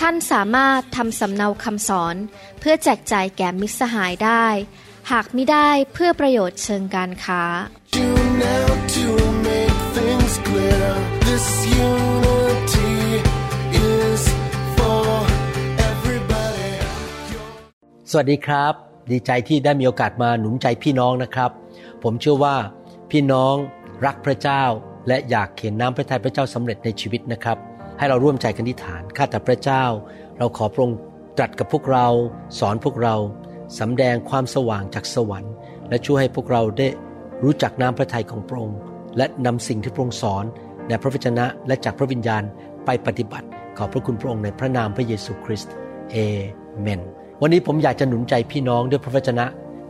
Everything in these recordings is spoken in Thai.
ท่านสามารถทำสำเนาคำสอน เพื่อแจกจ่ายแก่มิตรสหายได้ หากไม่ได้เพื่อประโยชน์เชิงการค้า now to make things clear. This unity is for everybody. สวัสดีครับ ดีใจที่ได้มีโอกาสมาหนุนใจพี่น้องนะครับ ผมเชื่อว่าพี่น้องรักพระเจ้า และอยากเห็นน้ำพระทัยพระเจ้าสำเร็จในชีวิตนะครับ ให้เราร่วมใจกันอธิษฐานข้าแต่พระเจ้า เราขอพระองค์ตรัสกับพวกเราสอนพวกเราสำแดงความสว่างจากสวรรค์ และช่วยให้พวกเราได้รู้จักน้ำพระทัยของพระองค์ และนำสิ่งที่พระองค์สอนในพระวจนะและจากพระวิญญาณไปปฏิบัติ ขอบพระคุณพระองค์ในพระนามพระเยซูคริสต์เอเมนวันนี้ผมอยากจะหนุนใจพี่น้องด้วยพระวจนะ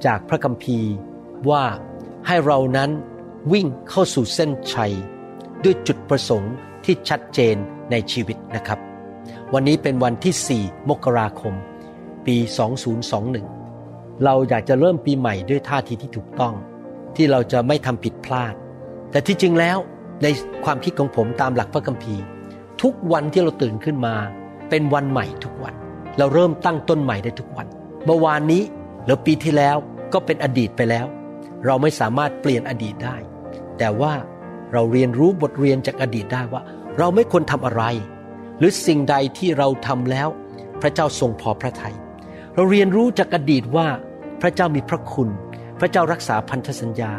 จากพระคัมภีร์ว่าให้เรานั้นวิ่งเข้าสู่เส้นชัย ด้วยจุดประสงค์ ที่ชัดเจนในชีวิตนะครับ วันนี้เป็นวันที่ 4 มกราคม ปี 2021 เราอยากจะเริ่มปีใหม่ด้วยท่าทีที่ถูกต้อง ที่เราจะไม่ทำผิดพลาด แต่ที่จริงแล้วในความคิดของผมตามหลักพระคัมภีร์ ทุกวันที่เราตื่นขึ้นมา เป็นวันใหม่ทุกวัน เราเริ่มตั้งต้นใหม่ได้ทุกวันเมื่อวานนี้หรือปีที่แล้วก็เป็นอดีตไปแล้ว เราไม่สามารถเปลี่ยนอดีตได้ แต่ว่าเราเรียนรู้บทเรียนจากอดีตได้ว่า เราไม่ควรทำอะไร หรือสิ่งใดที่เราทำแล้ว พระเจ้าทรงพอพระทยัยเราเรียนรู้จากอดีตว่าพระเจ้ามีพระคุณ พระเจ้ารักษาพันธสัญญา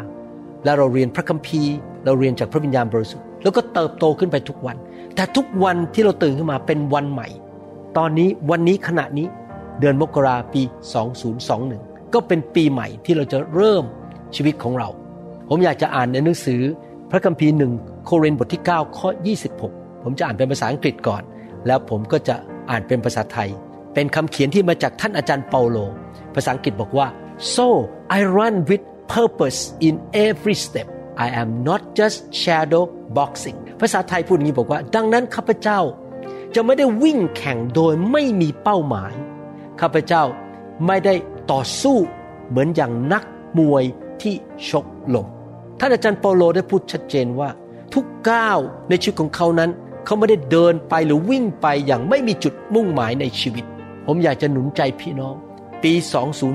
และเราเรียนพระคัมภีร์ เราเรียนจากพระวิญญาณบริสุทธิ์แล้วก็เติบโตขึ้นไปทุกวัน แต่ทุกวันที่เราตื่นขึ้นมาเป็นวันใหม่ ตอนนี้วันนี้ขณะนี้เดือนมกราปี 2021 ก็เป็นปีใหม่ที่เราจะเริ่มชีวิตของเรา ผมอยากจะอ่านในหนังสือ พระคัมภีร์หนึ่งโครินบทที่ 9 ข้อ 26 ผมจะอ่านเป็นภาษาอังกฤษก่อน แล้วผมก็จะอ่านเป็นภาษาไทย เป็นคำเขียนที่มาจากท่านอาจารย์เปาโล ภาษาอังกฤษบอกว่า so I run with purpose in every step I am not just shadow boxing ภาษาไทยพูดอย่างนี้บอกว่า ดังนั้นข้าพเจ้า จะไม่ได้วิ่งแข่งโดยไม่มีเป้าหมาย ข้าพเจ้าไม่ได้ต่อสู้เหมือนอย่างนักมวยที่ชกลม ท่านอาจารย์เปาโลได้พูดชัดเจนว่า ทุกก้าวในชีวิตของเขานั้น เขาไม่ได้เดินไปหรือวิ่งไปอย่างไม่มีจุดมุ่งหมายในชีวิต ผมอยากจะหนุนใจพี่น้อง ปี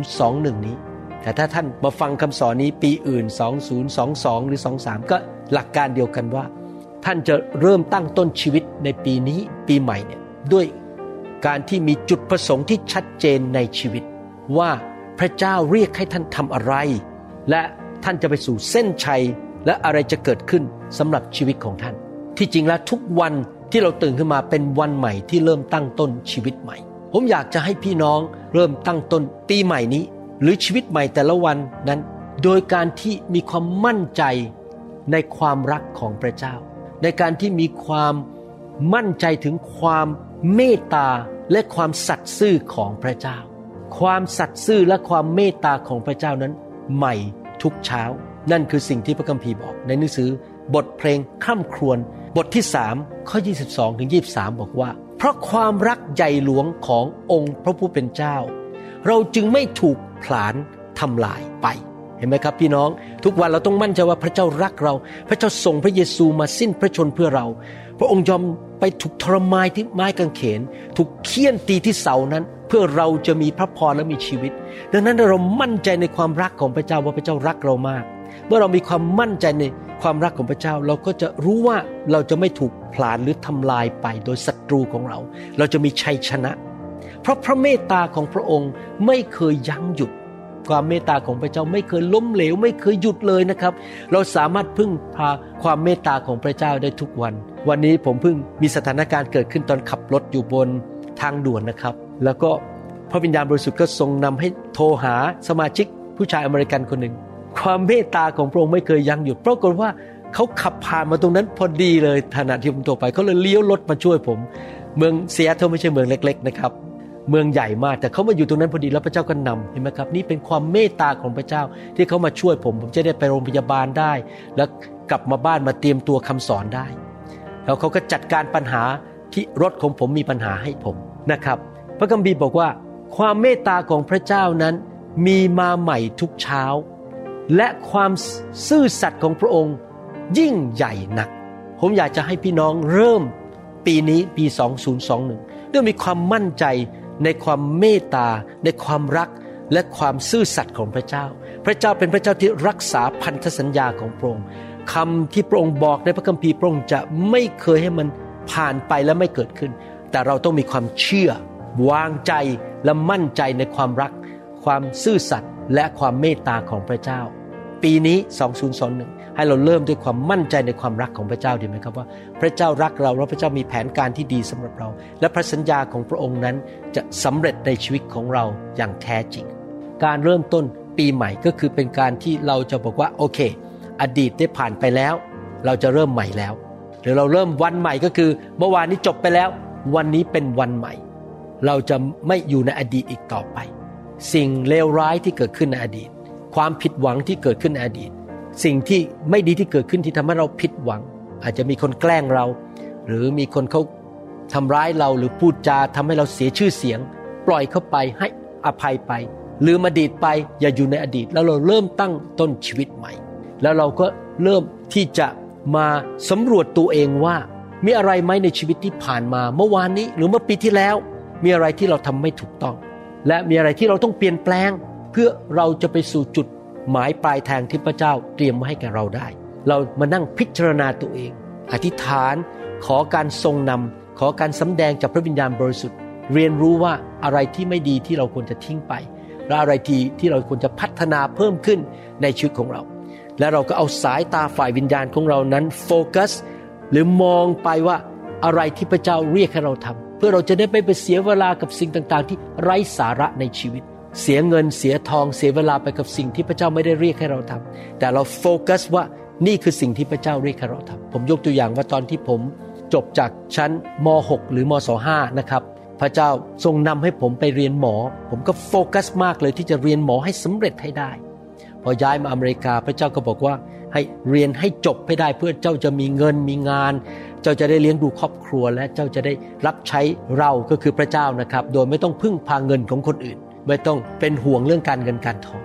2021 นี้ แต่ถ้าท่านมาฟังคำสอนนี้ปีอื่น 2022 หรือ 23 ก็หลักการเดียวกันว่า ท่านจะเริ่มตั้งต้นชีวิตในปีนี้ปีใหม่เนี่ยด้วยการที่มีจุดประสงค์ที่ชัดเจนในชีวิต ว่าพระเจ้าเรียกให้ท่านทำอะไร และ ท่านจะไปสู่เส้นชัยและอะไรจะเกิดขึ้นสำหรับชีวิตของท่าน ที่จริงแล้วทุกวันที่เราตื่นขึ้นมาเป็นวันใหม่ที่เริ่มตั้งต้นชีวิตใหม่ ผมอยากจะให้พี่น้องเริ่มตั้งต้นปีใหม่นี้ หรือชีวิตใหม่แต่ละวันนั้น โดยการที่มีความมั่นใจในความรักของพระเจ้า ในการที่มีความมั่นใจถึงความเมตตาและความสัตย์ซื่อของพระเจ้า ความสัตย์ซื่อและความเมตตาของพระเจ้านั้นใหม่ ทุกเช้า นั่นคือสิ่งที่พระคัมภีร์บอก ในหนังสือบทเพลงข้ามครวนบทที่3ข้อ 22ถึง23 บอกว่า เพราะความรักใหญ่หลวงขององค์พระผู้เป็นเจ้า เราจึงไม่ถูกผลาญทำลายไปเห็นไหมครับพี่น้อง ทุกวันเราต้องมั่นใจว่าพระเจ้ารักเรา พระเจ้าส่งพระเยซูมาสิ้นพระชนเพื่อเรา พระองค์ยอมไปถูกทรมานที่ไม้กางเขน ถูกเคี่ยนตีที่เสานั้น เพื่อเราจะมีพระพรและมีชีวิต ดังนั้นเรามั่นใจในความรักของพระเจ้าว่าพระเจ้ารักเรามาก เมื่อเรามีความมั่นใจในความรักของพระเจ้า เราก็จะรู้ว่าเราจะไม่ถูกผลาญหรือทำลายไปโดยศัตรูของเรา เราจะมีชัยชนะ เพราะพระเมตตาของพระองค์ไม่เคยยั้งหยุด ความเมตตาของพระเจ้าไม่เคยล้มเหลว ไม่เคยหยุดเลยนะครับ เราสามารถพึ่งพาความเมตตาของพระเจ้าได้ทุกวัน วันนี้ผมเพิ่งมีสถานการณ์เกิดขึ้นตอนขับรถอยู่บนทางด่วนนะครับ แล้วก็พระวิญญาณบริสุทธิ์ก็ทรงนำให้โทรหาสมาชิกผู้ชายอเมริกันคนหนึ่ง ความเมตตาของพระองค์ไม่เคยยั้งหยุดปรากฏว่าเขาขับผ่านมาตรงนั้นพอดีเลยขณะที่ผมโทรไปเขาเลยเลี้ยวรถมาช่วยผม เมืองเซียเทลไม่ใช่เมืองเล็ก ๆ นะครับ เมืองใหญ่มาก แต่เขามาอยู่ตรงนั้นพอดีแล้วพระเจ้าก็นำเห็นไหมครับ นี่เป็นความเมตตาของพระเจ้าที่เขามาช่วยผม ผมจะได้ไปโรงพยาบาลได้ แล้วกลับมาบ้านมาเตรียมตัวคำสอนได้ แล้วเขาก็จัดการปัญหาที่รถของผมมีปัญหาให้ผมนะครับ พระคัมภีร์บอกว่า ความเมตตาของพระเจ้านั้นมีมาใหม่ทุกเช้า และความซื่อสัตย์ของพระองค์ยิ่งใหญ่นัก ผมอยากจะให้พี่น้องเริ่มปีนี้ปี 2021ด้วยมีความมั่นใจ ในความเมตตา ในความรักและความซื่อสัตย์ของพระเจ้า พระเจ้าเป็นพระเจ้าที่รักษาพันธสัญญาของพระองค์คำที่พระองค์บอกในพระคัมภีร์พระองค์จะไม่เคยให้มันผ่านไปและไม่เกิดขึ้น แต่เราต้องมีความเชื่อ วางใจและมั่นใจในความรัก ความซื่อสัตย์และความเมตตาของพระเจ้า ปีนี้ 2021 ให้เราเริ่มด้วยความมั่นใจในความรักของพระเจ้าดีไหมครับว่า พระเจ้ารักเราและพระเจ้ามีแผนการที่ดีสำหรับเรา และพระสัญญาของพระองค์นั้นจะสำเร็จในชีวิตของเราอย่างแท้จริง การเริ่มต้นปีใหม่ก็คือเป็นการที่เราจะบอกว่าโอเค อดีตได้ผ่านไปแล้ว เราจะเริ่มใหม่แล้ว หรือเราเริ่มวันใหม่ก็คือ เมื่อวานนี้จบไปแล้ว วันนี้เป็นวันใหม่ เราจะไม่อยู่ในอดีตอีกต่อไป สิ่งเลวร้ายที่เกิดขึ้นในอดีต ความผิดหวังที่เกิดขึ้นในอดีต สิ่งที่ไม่ดีที่เกิดขึ้นที่ทำให้เราผิดหวัง อาจจะมีคนแกล้งเรา หรือมีคนเขาทำร้ายเราหรือพูดจาทำให้เราเสียชื่อเสียง ปล่อยเข้าไปให้อภัยไปลืมอดีตไปอย่าอยู่ในอดีต แล้วเราเริ่มตั้งต้นชีวิตใหม่ แล้วเราก็เริ่มที่จะมาสำรวจตัวเองว่า มีอะไรไหมในชีวิตที่ผ่านมา เมื่อวานนี้หรือเมื่อปีที่แล้ว มีอะไรที่เราทำไม่ถูกต้อง และมีอะไรที่เราต้องเปลี่ยนแปลง เพื่อเราจะไปสู่จุด หมายปลายทางที่พระเจ้าเตรียมไว้ให้แก่เราได้ เรามานั่งพิจารณาตัวเอง อธิษฐาน ขอการทรงนำขอการสำแดงจากพระวิญญาณบริสุทธิ์ เรียนรู้ว่าอะไรที่ไม่ดีที่เราควรจะทิ้งไปและอะไรที่ที่เราควรจะพัฒนาเพิ่มขึ้นในชีวิตของเรา และเราก็เอาสายตาฝ่ายวิญญาณของเรานั้นโฟกัสหรือมองไปว่าอะไรที่พระเจ้าเรียกให้เราทำเพื่อเราจะได้ไม่ไปเสียเวลากับสิ่งต่างๆ ที่ไร้สาระในชีวิต เสียเงินเสียทองเสียเวลาไปกับสิ่งที่พระเจ้าไม่ได้เรียกให้เราทำแต่เราโฟกัสว่านี่คือสิ่งที่พระเจ้าเรียกให้เราทำผมยกตัวอย่างว่าตอนที่ผมจบจากชั้นม .6 หรือมศ5นะครับพระเจ้าทรงนำให้ผมไปเรียนหมอ ผมก็โฟกัสมากเลยที่จะเรียนหมอให้สำเร็จให้ได้ พอย้ายมาอเมริกาพระเจ้าก็บอกว่าให้เรียนให้จบให้ได้เพื่อเจ้าจะมีเงินมีงาน เจ้าจะได้เลี้ยงดูครอบครัวและเจ้าจะได้รับใช้เราก็คือพระเจ้านะครับ โดยไม่ต้องพึ่งพาเงินของคนอื่น ไม่ต้องเป็นห่วงเรื่องการเงินการทอง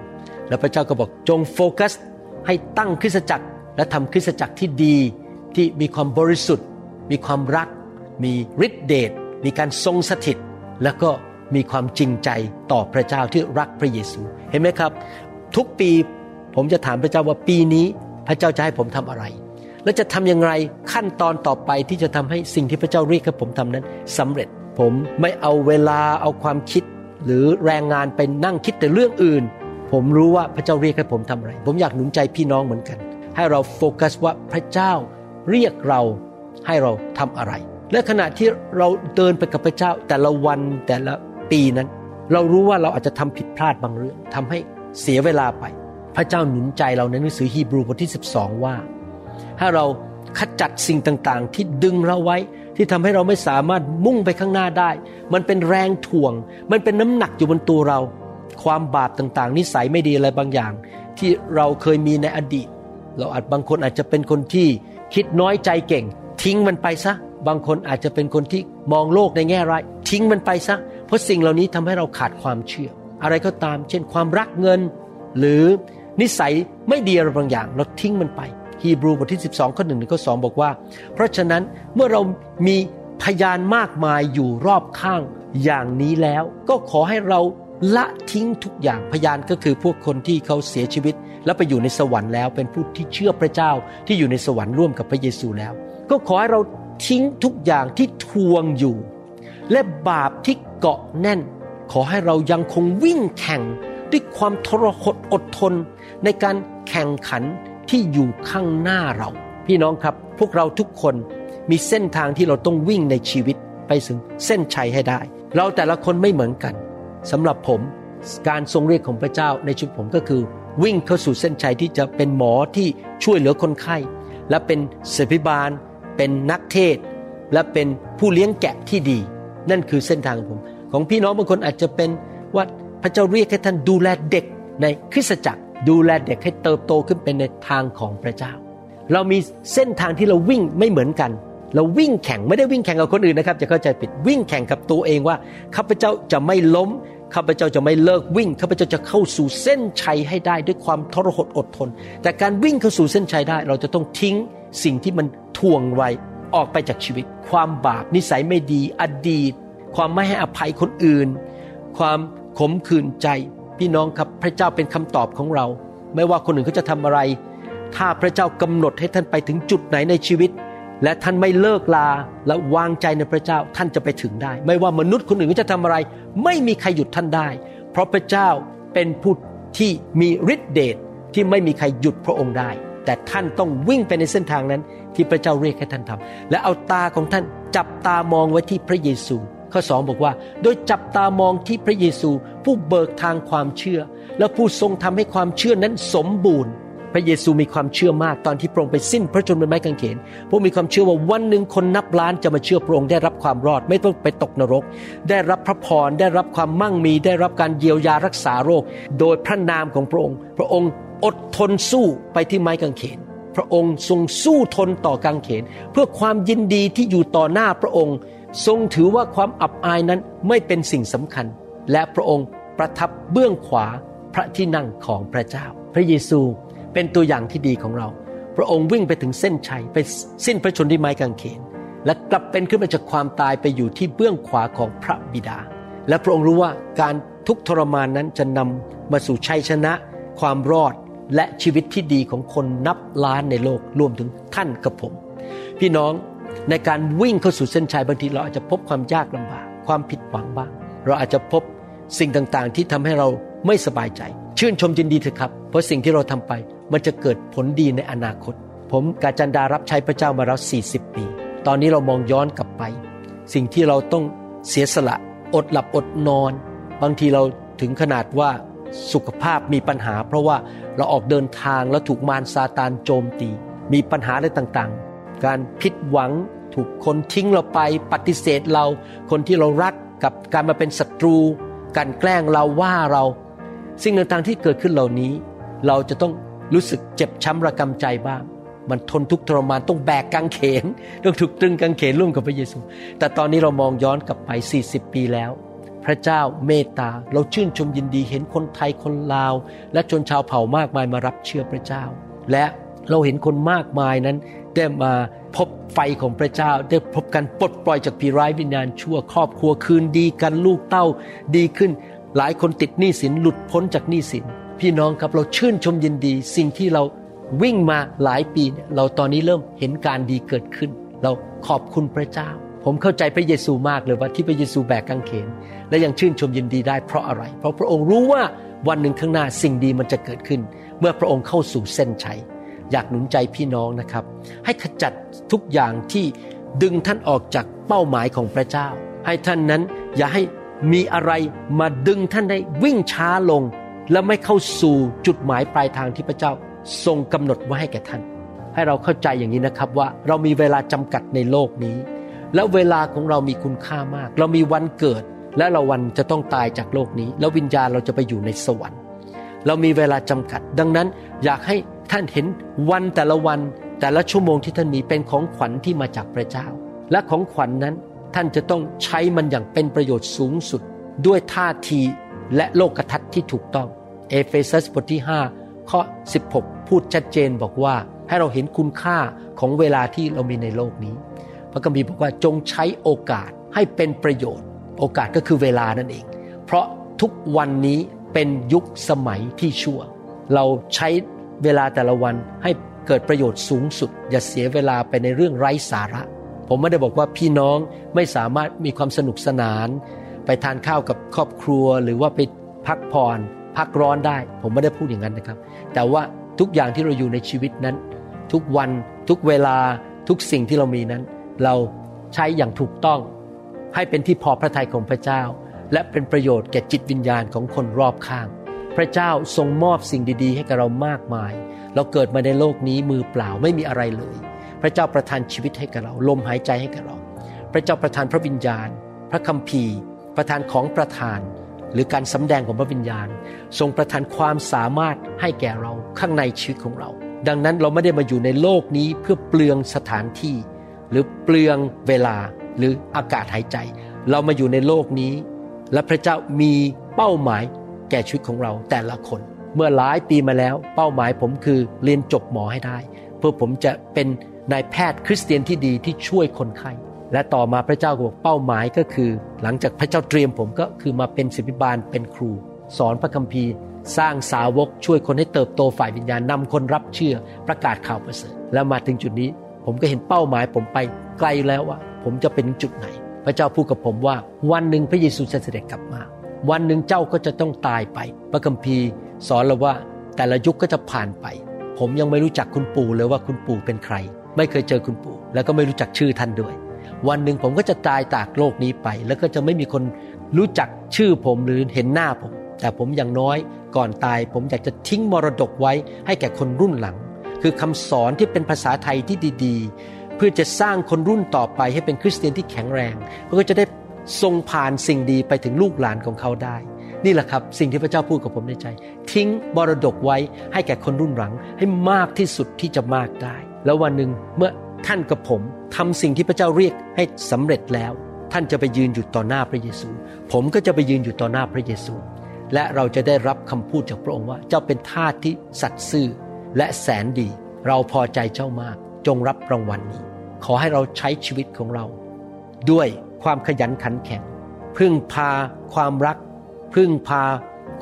แล้วพระเจ้าก็บอกจงโฟกัส ให้ตั้งคริสตจักร และทำคริสตจักรที่ดีที่มีความบริสุทธิ์ มีความรัก มีฤทธิเดชมีการทรงสถิต แล้วก็มีความจริงใจต่อพระเจ้าที่รักพระเยซู เห็นไหมครับ ทุกปีผมจะถามพระเจ้าว่าปีนี้พระเจ้าจะให้ผมทำอะไร และจะทำอย่างไรขั้นตอนต่อไปที่จะทำให้สิ่งที่พระเจ้าเรียกให้ผมทำนั้นสำเร็จผมไม่เอาเวลาเอาความคิด หรือแรงงานไปนั่งคิดแต่เรื่องอื่น ผมรู้ว่าพระเจ้าเรียกให้ผมทำอะไร ผมอยากหนุนใจพี่น้องเหมือนกัน ให้เราโฟกัสว่าพระเจ้าเรียกเราให้เราทำอะไร และขณะที่เราเดินไปกับพระเจ้าแต่ละวันแต่ละปีนั้น เรารู้ว่าเราอาจจะทำผิดพลาดบางเรื่องทำให้เสียเวลาไป พระเจ้าหนุนใจเราในหนังสือฮีบรูบทที่ 12 ว่าถ้เราขจัดสิ่งต่างๆ ที่ดึงเราไว้ ที่ทำให้เราไม่สามารถมุ่งไปข้างหน้าได้ มันเป็นแรงถ่วง มันเป็นน้ำหนักอยู่บนตัวเรา ความบาปต่างๆ นิสัยไม่ดีอะไรบางอย่าง ที่เราเคยมีในอดีต เราอาจบางคนอาจจะเป็นคนที่คิดน้อยใจเก่ง ทิ้งมันไปซะ บางคนอาจจะเป็นคนที่มองโลกในแง่ร้าย ทิ้งมันไปซะ เพราะสิ่งเหล่านี้ทำให้เราขาดความเชื่อ อะไรก็ตาม เช่น ความรักเงิน หรือนิสัยไม่ดีอะไรบางอย่าง เราทิ้งมันไป ฮีบรูบทที่ 12 ข้อหนึ่งถึงข้อสบอกว่า เพราะฉะนั้นเมื่อเรามีพยานมากมายอยู่รอบข้างอย่างนี้แล้ว ก็ขอให้เราละทิ้งทุกอย่างพยานก็คือพวกคนที่เขาเสียชีวิต แล้วไปอยู่ในสวรรค์แล้ว เป็นผู้ที่เชื่อพระเจ้าที่อยู่ในสวรรค์ร่วมกับพระเยซูแล้ว ก็ขอให้เราทิ้งทุกอย่างที่ทวงอยู่ และบาปที่เกาะแน่น ขอให้เรายังคงวิ่งแข่งด้วยความทรหดอดทน ในการแข่งขัน ที่อยู่ข้างหน้าเรา พี่น้องครับ พวกเราทุกคนมีเส้นทางที่เราต้องวิ่งในชีวิตไปถึงเส้นชัยให้ได้ เราแต่ละคนไม่เหมือนกันสำหรับผมการทรงเรียกของพระเจ้าในชีวิตผมก็คือ วิ่งเข้าสู่เส้นชัยที่จะเป็นหมอที่ช่วยเหลือคนไข้ และเป็นศิบิบาล เป็นนักเทศ และเป็นผู้เลี้ยงแกะที่ดี นั่นคือเส้นทางของผม ของพี่น้องบางคนอาจจะเป็นว่าพระเจ้าเรียกให้ท่านดูแลเด็กในคริสตจักร ดูแลเด็กให้เติบโตขึ้นเป็นในทางของพระเจ้า เรามีเส้นทางที่เราวิ่งไม่เหมือนกัน เราวิ่งแข่งไม่ได้วิ่งแข่งกับคนอื่นนะครับจะเข้าใจผิดวิ่งแข่งกับตัวเองว่าข้าพเจ้าจะไม่ล้มข้าพเจ้าจะไม่เลิกวิ่งข้าพเจ้าจะเข้าสู่เส้นชัยให้ได้ด้วยความทรหดอดทน แต่การวิ่งเข้าสู่เส้นชัยได้ เราจะต้องทิ้งสิ่งที่มันทวงไว้ออกไปจากชีวิต ความบาปนิสัยไม่ดี อดีต ความไม่ให้อภัยคนอื่น ความขมขื่นใจ พี่น้องครับพระเจ้าเป็นคำตอบของเรา ไม่ว่าคนอื่นเขาจะทำอะไร ถ้าพระเจ้ากำหนดให้ท่านไปถึงจุดไหนในชีวิต และท่านไม่เลิกลาและวางใจในพระเจ้าท่านจะไปถึงได้ ไม่ว่ามนุษย์คนอื่นเขาจะทำอะไร ไม่มีใครหยุดท่านได้ เพราะพระเจ้าเป็นผู้ที่มีฤทธิเดชที่ไม่มีใครหยุดพระองค์ได้ แต่ท่านต้องวิ่งไปในเส้นทางนั้น ที่พระเจ้าเรียกให้ท่านทำและเอาตาของท่านจับตามองไว้ที่พระเยซู ข้อสองบอกว่า โดยจับตามองที่พระเยซูผู้เบิกทางความเชื่อ และผู้ทรงทำให้ความเชื่อนั้นสมบูรณ์ พระเยซูมีความเชื่อมากตอนที่พระองค์ไปสิ้นพระชนม์บนไม้กางเขนพระองค์มีความเชื่อว่าวันหนึ่งคนนับล้านจะมาเชื่อพระองค์ได้รับความรอดไม่ต้องไปตกนรก ได้รับพระพรได้รับความมั่งมี ได้รับการเยียวยารักษาโรค โดยพระนามของพระองค์ พระองค์อดทนสู้ไปที่ไม้กางเขนพระองค์ทรงสู้ทนต่อกางเขน เพื่อความยินดีที่อยู่ต่อหน้าพระองค์ ทรงถือว่าความอับอายนั้นไม่เป็นสิ่งสำคัญ และพระองค์ประทับเบื้องขวาพระที่นั่งของพระเจ้า พระเยซูเป็นตัวอย่างที่ดีของเรา พระองค์วิ่งไปถึงเส้นชัยไปสิ้นพระชนม์ที่ไม้กางเขน และกลับเป็นขึ้นมาจากความตายไปอยู่ที่เบื้องขวาของพระบิดา และพระองค์รู้ว่าการทุกข์ทรมานนั้นจะนำมาสู่ชัยชนะ ความรอดและชีวิตที่ดีของคนนับล้านในโลกรวมถึงท่านกับผม พี่น้อง ในการวิ่งเข้าสู่เส้นชัยบางทีเราอาจจะพบความยากลำบาก ความผิดหวังบ้าง เราอาจจะพบสิ่งต่างๆ ที่ทำให้เราไม่สบายใจ ชื่นชมยินดีเถอะครับ เพราะสิ่งที่เราทำไปมันจะเกิดผลดีในอนาคต ผมกาจันดารับใช้พระเจ้ามาแล้ว 40 ปี ตอนนี้เรามองย้อนกลับไป สิ่งที่เราต้องเสียสละ อดหลับอดนอน บางทีเราถึงขนาดว่าสุขภาพมีปัญหา เพราะว่าเราออกเดินทางแล้วถูกมารซาตานโจมตี มีปัญหาอะไรต่างๆ การผิดหวัง ถูกคนทิ้งเราไปปฏิเสธเรา คนที่เรารักกับการมาเป็นศัตรู การแกล้งเราว่าเรา สิ่งต่างๆที่เกิดขึ้นเหล่านี้ เราจะต้องรู้สึกเจ็บช้ำระกำใจบ้าง มันทนทุกข์ทรมานต้องแบกกางเขนต้องถูกตรึงกางเขนร่วมกับพระเยซู แต่ตอนนี้เรามองย้อนกลับไป 40 ปีแล้ว พระเจ้าเมตตาเราชื่นชมยินดีเห็นคนไทยคนลาว และชนชาวเผ่ามากมายมารับเชื่อพระเจ้า และเราเห็นคนมากมายนั้น ได้มาพบไฟของพระเจ้า ได้พบการปลดปล่อยจากผีร้ายวิญญาณชั่วครอบครัวคืนดีกันลูกเต้าดีขึ้น หลายคนติดหนี้สินหลุดพ้นจากหนี้สิน พี่น้องครับเราชื่นชมยินดี สิ่งที่เราวิ่งมาหลายปีเนี่ยเราตอนนี้เริ่มเห็นการดีเกิดขึ้น เราขอบคุณพระเจ้า ผมเข้าใจพระเยซูมากเลยว่าที่พระเยซูแบกกางเขน และยังชื่นชมยินดีได้เพราะอะไร เพราะพระองค์รู้ว่าวันหนึ่งข้างหน้าสิ่งดีมันจะเกิดขึ้น เมื่อพระองค์เข้าสู่เส้นชัย อยากหนุนใจพี่น้องนะครับ ให้ขจัดทุกอย่างที่ดึงท่านออกจากเป้าหมายของพระเจ้า ให้ท่านนั้นอย่าให้มีอะไรมาดึงท่านให้วิ่งช้าลง และไม่เข้าสู่จุดหมายปลายทางที่พระเจ้าทรงกำหนดไว้ให้แก่ท่าน ให้เราเข้าใจอย่างนี้นะครับว่าเรามีเวลาจำกัดในโลกนี้ แล้วเวลาของเรามีคุณค่ามาก เรามีวันเกิด และเราวันจะต้องตายจากโลกนี้ แล้ววิญญาณเราจะไปอยู่ในสวรรค์ เรามีเวลาจำกัด ดังนั้นอยากให้ ท่านเห็นวันแต่ละวันแต่ละชั่วโมงที่ท่านมีเป็นของขวัญที่มาจากพระเจ้า และของขวัญนนั้นท่านจะต้องใช้มันอย่างเป็นประโยชน์สูงสุด ด้วยท่าทีและโลกทัศน์ที่ถูกต้อง เอเฟซัสบทที่ 5 ข้อ 16 พูดชัดเจนบอกว่าให้เราเห็นคุณค่าของเวลาที่เรามีในโลกนี้ พระคัมภีร์บอกว่าจงใช้โอกาสให้เป็นประโยชน์ โอกาสก็คือเวลานั่นเอง เพราะทุกวันนี้เป็นยุคสมัยที่ชั่ว เราใช้ เวลาแต่ละวันให้เกิดประโยชน์สูงสุด อย่าเสียเวลาไปในเรื่องไร้สาระ ผมไม่ได้บอกว่าพี่น้องไม่สามารถมีความสนุกสนาน ไปทานข้าวกับครอบครัวหรือว่าไปพักผ่อนพักร้อนได้ ผมไม่ได้พูดอย่างนั้นนะครับ แต่ว่าทุกอย่างที่เราอยู่ในชีวิตนั้น ทุกวันทุกเวลาทุกสิ่งที่เรามีนั้น เราใช้อย่างถูกต้อง ให้เป็นที่พอพระทัยของพระเจ้า และเป็นประโยชน์แก่จิตวิญญาณของคนรอบข้าง พระเจ้าทรงมอบสิ่งดีๆ ให้กับเรามากมาย เราเกิดมาในโลกนี้มือเปล่าไม่มีอะไรเลย พระเจ้าประทานชีวิตให้กับเรา ลมหายใจให้กับเรา พระเจ้าประทานพระวิญญาณ พระคัมภีร์ ประทานของประทาน หรือการสำแดงของพระวิญญาณ ทรงประทานความสามารถให้แก่เราข้างในชีวิตของเรา ดังนั้นเราไม่ได้มาอยู่ในโลกนี้เพื่อเปลืองสถานที่ หรือเปลืองเวลาหรืออากาศหายใจ เรามาอยู่ในโลกนี้ และพระเจ้ามีเป้าหมาย แก่ชีวิตของเราแต่ละคน เมื่อหลายปีมาแล้ว เป้าหมายผมคือเรียนจบหมอให้ได้ เพื่อผมจะเป็นนายแพทย์คริสเตียนที่ดีที่ช่วยคนไข้และต่อมาพระเจ้าก็บอกเป้าหมายก็คือ หลังจากพระเจ้าเตรียมผมก็คือมาเป็นศิบิบาลเป็นครู สอนพระคัมภีร์ สร้างสาวกช่วยคนให้เติบโตฝ่ายวิญญาณนำคนรับเชื่อประกาศข่าวประเสริฐแล้วมาถึงจุดนี้ ผมก็เห็นเป้าหมายผมไปไกลแล้วว่า ผมจะเป็นจุดไหน พระเจ้าพูดกับผมว่า วันหนึ่งพระเยซูจะเสด็จกลับมา วันหนึ่งเจ้าก็จะต้องตายไป พระคัมภีร์สอนเราว่าแต่ละยุคก็จะผ่านไป ผมยังไม่รู้จักคุณปู่เลยว่าคุณปู่เป็นใคร ไม่เคยเจอคุณปู่ แล้วก็ไม่รู้จักชื่อท่านด้วย วันหนึ่งผมก็จะตายจากโลกนี้ไป แล้วก็จะไม่มีคนรู้จักชื่อผมหรือเห็นหน้าผม แต่ผมอย่างน้อยก่อนตาย ผมอยากจะทิ้งมรดกไว้ให้แก่คนรุ่นหลัง คือคำสอนที่เป็นภาษาไทยที่ดี ๆ เพื่อจะสร้างคนรุ่นต่อไปให้เป็นคริสเตียนที่แข็งแรงเพื่อจะได้ ส่งผ่านสิ่งดีไปถึงลูกหลานของเขาได้ นี่แหละครับ สิ่งที่พระเจ้าพูดกับผมในใจ ทิ้งมรดกไว้ให้แก่คนรุ่นหลังให้มากที่สุดที่จะมากได้ แล้ววันหนึ่งเมื่อท่านกับผมทำสิ่งที่พระเจ้าเรียกให้สำเร็จแล้ว ท่านจะไปยืนอยู่ต่อหน้าพระเยซู ผมก็จะไปยืนอยู่ต่อหน้าพระเยซู และเราจะได้รับคำพูดจากพระองค์ว่า เจ้าเป็นทาสที่สัตย์ซื่อและแสนดี เราพอใจเจ้ามาก จงรับรางวัลนนี้ ขอให้เราใช้ชีวิตของเรา ด้วย ความขยันขันแข็ง พึ่งพาความรัก พึ่งพา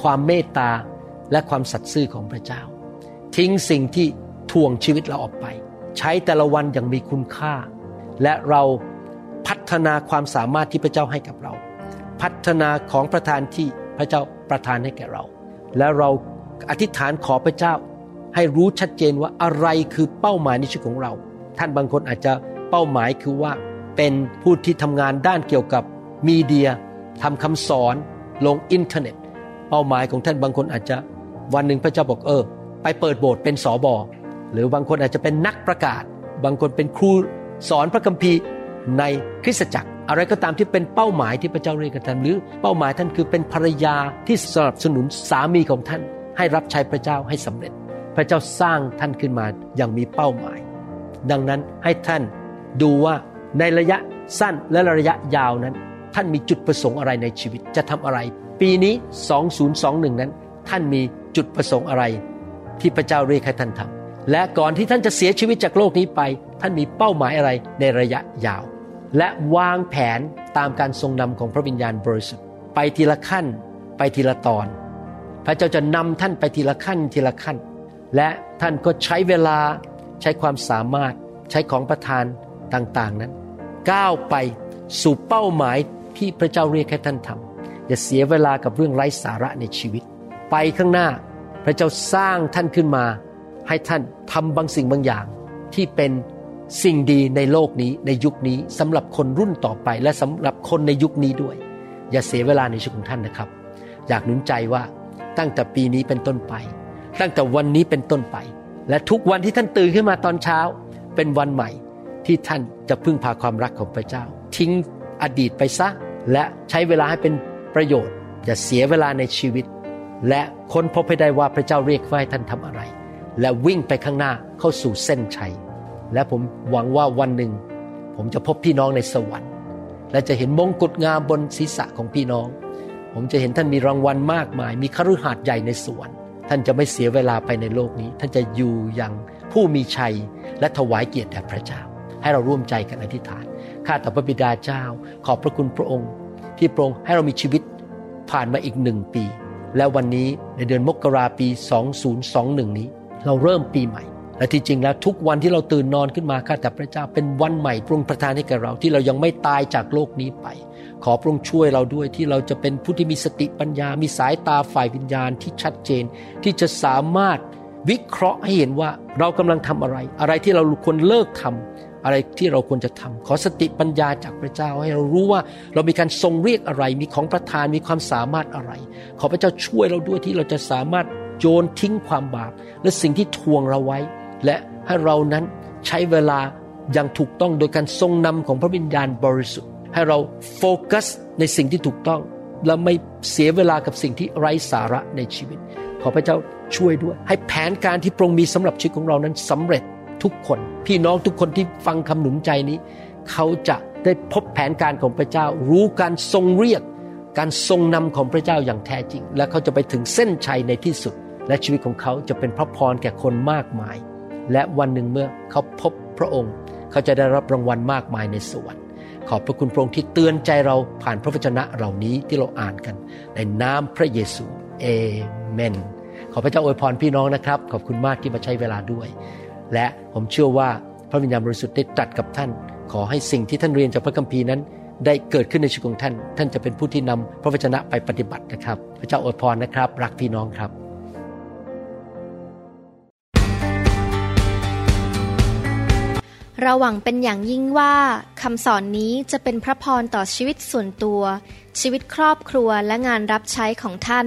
ความเมตตาและความสัตย์ซื่อของพระเจ้า ทิ้งสิ่งที่ทวงชีวิตเราออกไป ใช้แต่ละวันอย่างมีคุณค่า และเราพัฒนาความสามารถที่พระเจ้าให้กับเรา พัฒนาของประทานที่พระเจ้าประทานให้แก่เรา และเราอธิษฐานขอพระเจ้า ให้รู้ชัดเจนว่าอะไรคือเป้าหมายในชีวิตของเรา ท่านบางคนอาจจะเป้าหมายคือว่า เป็นผู้ที่ทำงานด้านเกี่ยวกับมีเดียทำคำสอนลงอินเทอร์เน็ต เป้าหมายของท่านบางคนอาจจะวันหนึ่งพระเจ้าบอกเออ ไปเปิดโบสถ์เป็นสอบอหรือบางคนอาจจะเป็นนักประกาศ บางคนเป็นครูสอนพระคัมภีร์ในคริสตจักร อะไรก็ตามที่เป็นเป้าหมายที่พระเจ้าเรียกท่านหรือเป้าหมายท่านคือเป็นภรรยาที่สนับสนุนสามีของท่าน ให้รับใช้พระเจ้าให้สำเร็จ พระเจ้าสร้างท่านขึ้นมาอย่างมีเป้าหมาย ดังนั้นให้ท่านดูว่า ในระยะสั้นและระยะยาวนั้น ท่านมีจุดประสงค์อะไรในชีวิตจะทำอะไร ปีนี้ 2021 นั้น ท่านมีจุดประสงค์อะไร ที่พระเจ้าเรียกให้ท่านทำและก่อนที่ท่านจะเสียชีวิตจากโลกนี้ไป ท่านมีเป้าหมายอะไรในระยะยาว และวางแผนตามการทรงนำของพระวิญญาณบริสุทธิ์ไปทีละขั้นไปทีละตอน พระเจ้าจะนำท่านไปทีละขั้นทีละขั้น และท่านก็ใช้เวลาใช้ความสามารถใช้ของประทานต่างๆนั้น ก้าวไปสู่เป้าหมายที่พระเจ้าเรียกให้ท่านทำอย่าเสียเวลากับเรื่องไร้สาระในชีวิต ไปข้างหน้าพระเจ้าสร้างท่านขึ้นมา ให้ท่านทำบางสิ่งบางอย่าง ที่เป็นสิ่งดีในโลกนี้ในยุคนี้สำหรับคนรุ่นต่อไป และสำหรับคนในยุคนี้ด้วย อย่าเสียเวลาในชีวิตของท่านนะครับ อยากหนุนใจว่าตั้งแต่ปีนี้เป็นต้นไป ตั้งแต่วันนี้เป็นต้นไป และทุกวันที่ท่านตื่นขึ้นมาตอนเช้า เป็นวันใหม่ ที่ท่านจะพึ่งพาความรักของพระเจ้า ทิ้งอดีตไปซะ และใช้เวลาให้เป็นประโยชน์ อย่าเสียเวลาในชีวิต และค้นพบให้ได้ว่าพระเจ้าเรียกว่าให้ท่านทำอะไร และวิ่งไปข้างหน้าเข้าสู่เส้นชัย และผมหวังว่าวันหนึ่ง ผมจะพบพี่น้องในสวรรค์ และจะเห็นมงกุฎงามบนศีรษะของพี่น้อง ผมจะเห็นท่านมีรางวัลมากมาย มีคฤหาสน์ใหญ่ในสวนท่านจะไม่เสียเวลาไปในโลกนี้ ท่านจะอยู่อย่างผู้มีชัยและถวายเกียรติแด่พระเจ้า ให้เราร่วมใจกันอธิษฐาน ข้าแต่พระบิดาเจ้า ขอบพระคุณพระองค์ ที่พระองค์ให้เรามีชีวิตผ่านมาอีกหนึ่งปี และวันนี้ในเดือนมกราปี 2021 นี้ เราเริ่มปีใหม่ และที่จริงแล้วทุกวันที่เราตื่นนอนขึ้นมาข้าแต่พระเจ้าเป็นวันใหม่พระองค์ประทานให้แก่เราที่เรายังไม่ตายจากโลกนี้ไป ขอพระองค์ช่วยเราด้วยที่เราจะเป็นผู้ที่มีสติปัญญา มีสายตาฝ่ายวิญญาณที่ชัดเจนที่จะสามารถวิเคราะห์ให้เห็นว่าเรากำลังทำอะไร อะไรที่เราควรเลิกทำ อะไรที่เราควรจะทำขอสติปัญญาจากพระเจ้าให้เรารู้ว่าเรามีการทรงเรียกอะไร มีของประทานมีความสามารถอะไร ขอพระเจ้าช่วยเราด้วยที่เราจะสามารถโยนทิ้งความบาป และสิ่งที่ทวงเราไว้ และให้เรานั้นใช้เวลาอย่างถูกต้องโดยการทรงนำของพระวิญญาณบริสุทธิ์ ให้เราโฟกัสในสิ่งที่ถูกต้อง และไม่เสียเวลากับสิ่งที่ไร้สาระในชีวิต ขอพระเจ้าช่วยด้วย ให้แผนการที่พระองค์มีสำหรับชีวิตของเรานั้นสำเร็จ ทุกคน พี่น้องทุกคนที่ฟังคำหนุนใจนี้ เขาจะได้พบแผนการของพระเจ้า รู้การทรงเรียก การทรงนำของพระเจ้าอย่างแท้จริง และเขาจะไปถึงเส้นชัยในที่สุด และชีวิตของเขาจะเป็นพระพรแก่คนมากมาย และวันหนึ่งเมื่อเขาพบพระองค์ เขาจะได้รับรางวัลมากมายในสวรรค์ขอบพระคุณพระองค์ที่เตือนใจเราผ่านพระวจนะเหล่านี้ที่เราอ่านกัน ในนามพระเยซูเอเมน ขอพระเจ้าอวยพรพี่น้องนะครับ ขอบคุณมากที่มาใช้เวลาด้วย และผมเชื่อว่าพระวิญญาณบริสุทธิ์ได้ตรัสกับท่าน ขอให้สิ่งที่ท่านเรียนจากพระคัมภีร์นั้น ได้เกิดขึ้นในชีวิตของท่าน ท่านจะเป็นผู้ที่นำพระวจนะไปปฏิบัตินะครับ พระเจ้าอวยพรนะครับ รักพี่น้องครับเราหวังเป็นอย่างยิ่งว่าคำสอนนี้จะเป็นพระพรต่อชีวิตส่วนตัว ชีวิตครอบครัวและงานรับใช้ของท่าน